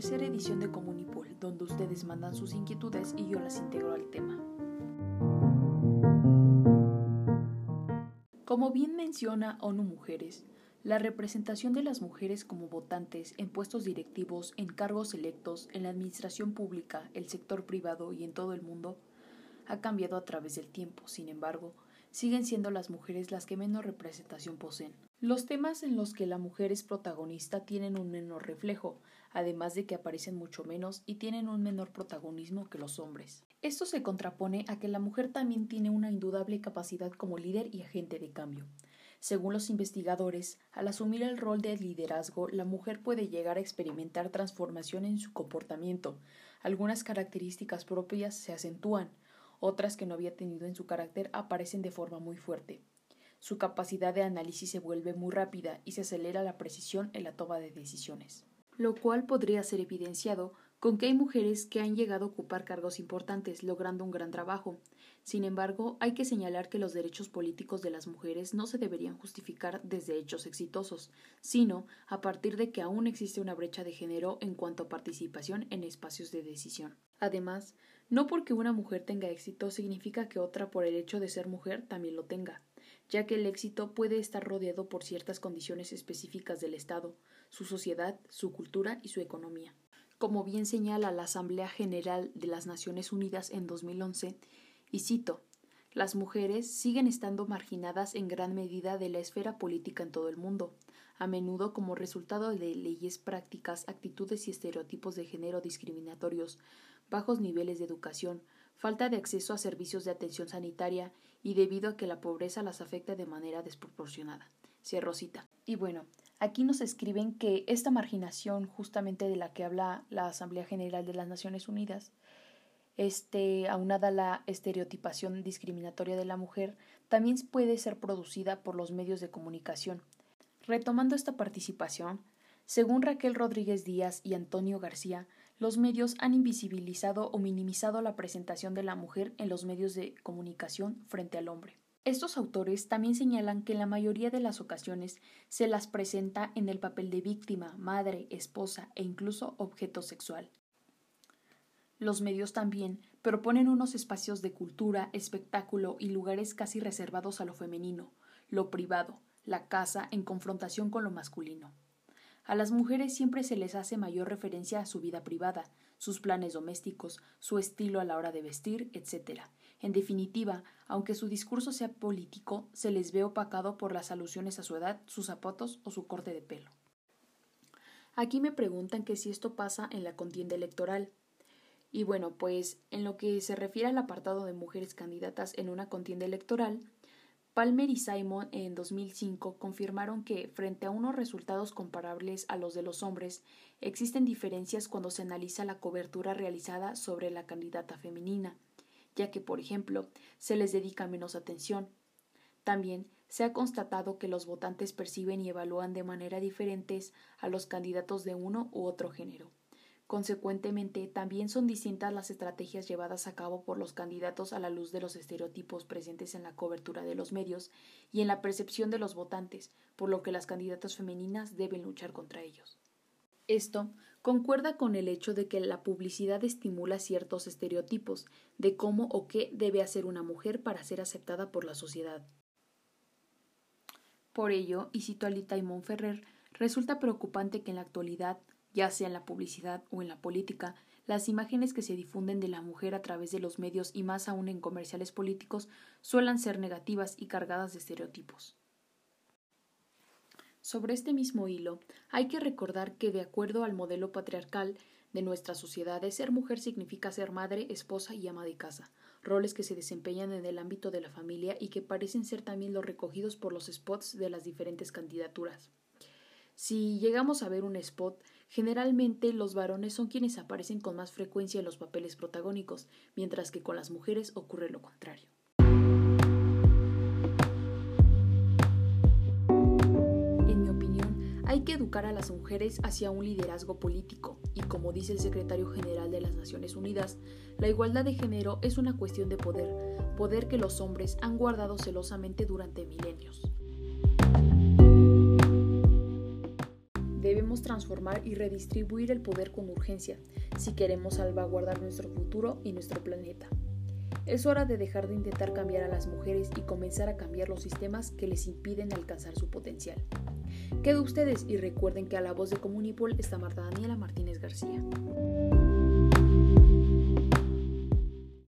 tercera edición de Comunipol, donde ustedes mandan sus inquietudes y yo las integro al tema. Como bien menciona ONU Mujeres, la representación de las mujeres como votantes en puestos directivos, en cargos electos, en la administración pública, el sector privado y en todo el mundo ha cambiado a través del tiempo. Sin embargo, siguen siendo las mujeres las que menos representación poseen. Los temas en los que la mujer es protagonista tienen un menor reflejo, además de que aparecen mucho menos y tienen un menor protagonismo que los hombres. Esto se contrapone a que la mujer también tiene una indudable capacidad como líder y agente de cambio. Según los investigadores, al asumir el rol de liderazgo, la mujer puede llegar a experimentar transformación en su comportamiento. Algunas características propias se acentúan, otras que no había tenido en su carácter aparecen de forma muy fuerte. Su capacidad de análisis se vuelve muy rápida y se acelera la precisión en la toma de decisiones. Lo cual podría ser evidenciado con que hay mujeres que han llegado a ocupar cargos importantes, logrando un gran trabajo. Sin embargo, hay que señalar que los derechos políticos de las mujeres no se deberían justificar desde hechos exitosos, sino a partir de que aún existe una brecha de género en cuanto a participación en espacios de decisión. Además, no porque una mujer tenga éxito significa que otra por el hecho de ser mujer también lo tenga, ya que el éxito puede estar rodeado por ciertas condiciones específicas del Estado, su sociedad, su cultura y su economía. Como bien señala la Asamblea General de las Naciones Unidas en 2011, y cito, las mujeres siguen estando marginadas en gran medida de la esfera política en todo el mundo, a menudo como resultado de leyes prácticas, actitudes y estereotipos de género discriminatorios, bajos niveles de educación, falta de acceso a servicios de atención sanitaria y debido a que la pobreza las afecta de manera desproporcionada. Cierro cita. Y bueno, aquí nos escriben que esta marginación justamente de la que habla la Asamblea General de las Naciones Unidas, este, aunada a la estereotipación discriminatoria de la mujer, también puede ser producida por los medios de comunicación. Retomando esta participación, según Raquel Rodríguez Díaz y Antonio García, los medios han invisibilizado o minimizado la presentación de la mujer en los medios de comunicación frente al hombre. Estos autores también señalan que en la mayoría de las ocasiones se las presenta en el papel de víctima, madre, esposa e incluso objeto sexual. Los medios también proponen unos espacios de cultura, espectáculo y lugares casi reservados a lo femenino, lo privado, la casa en confrontación con lo masculino. A las mujeres siempre se les hace mayor referencia a su vida privada, sus planes domésticos, su estilo a la hora de vestir, etc. En definitiva, aunque su discurso sea político, se les ve opacado por las alusiones a su edad, sus zapatos o su corte de pelo. Aquí me preguntan que si esto pasa en la contienda electoral. Y bueno, pues en lo que se refiere al apartado de mujeres candidatas en una contienda electoral, Palmer y Simon en 2005 confirmaron que, frente a unos resultados comparables a los de los hombres, existen diferencias cuando se analiza la cobertura realizada sobre la candidata femenina, ya que, por ejemplo, se les dedica menos atención. También se ha constatado que los votantes perciben y evalúan de manera diferentes a los candidatos de uno u otro género. Consecuentemente, también son distintas las estrategias llevadas a cabo por los candidatos a la luz de los estereotipos presentes en la cobertura de los medios y en la percepción de los votantes, por lo que las candidatas femeninas deben luchar contra ellos. Esto concuerda con el hecho de que la publicidad estimula ciertos estereotipos de cómo o qué debe hacer una mujer para ser aceptada por la sociedad. Por ello, y cito a Lita y Monferrer, resulta preocupante que en la actualidad ya sea en la publicidad o en la política, las imágenes que se difunden de la mujer a través de los medios y más aún en comerciales políticos suelen ser negativas y cargadas de estereotipos. Sobre este mismo hilo, hay que recordar que de acuerdo al modelo patriarcal de nuestra sociedad, ser mujer significa ser madre, esposa y ama de casa, roles que se desempeñan en el ámbito de la familia y que parecen ser también los recogidos por los spots de las diferentes candidaturas. Si llegamos a ver un spot Generalmente los varones son quienes aparecen con más frecuencia en los papeles protagónicos, mientras que con las mujeres ocurre lo contrario. En mi opinión, hay que educar a las mujeres hacia un liderazgo político y como dice el secretario general de las Naciones Unidas, la igualdad de género es una cuestión de poder, poder que los hombres han guardado celosamente durante milenios. Transformar y redistribuir el poder con urgencia si queremos salvaguardar nuestro futuro y nuestro planeta. Es hora de dejar de intentar cambiar a las mujeres y comenzar a cambiar los sistemas que les impiden alcanzar su potencial. Quedo ustedes y recuerden que a la voz de Comunipol está Marta Daniela Martínez García.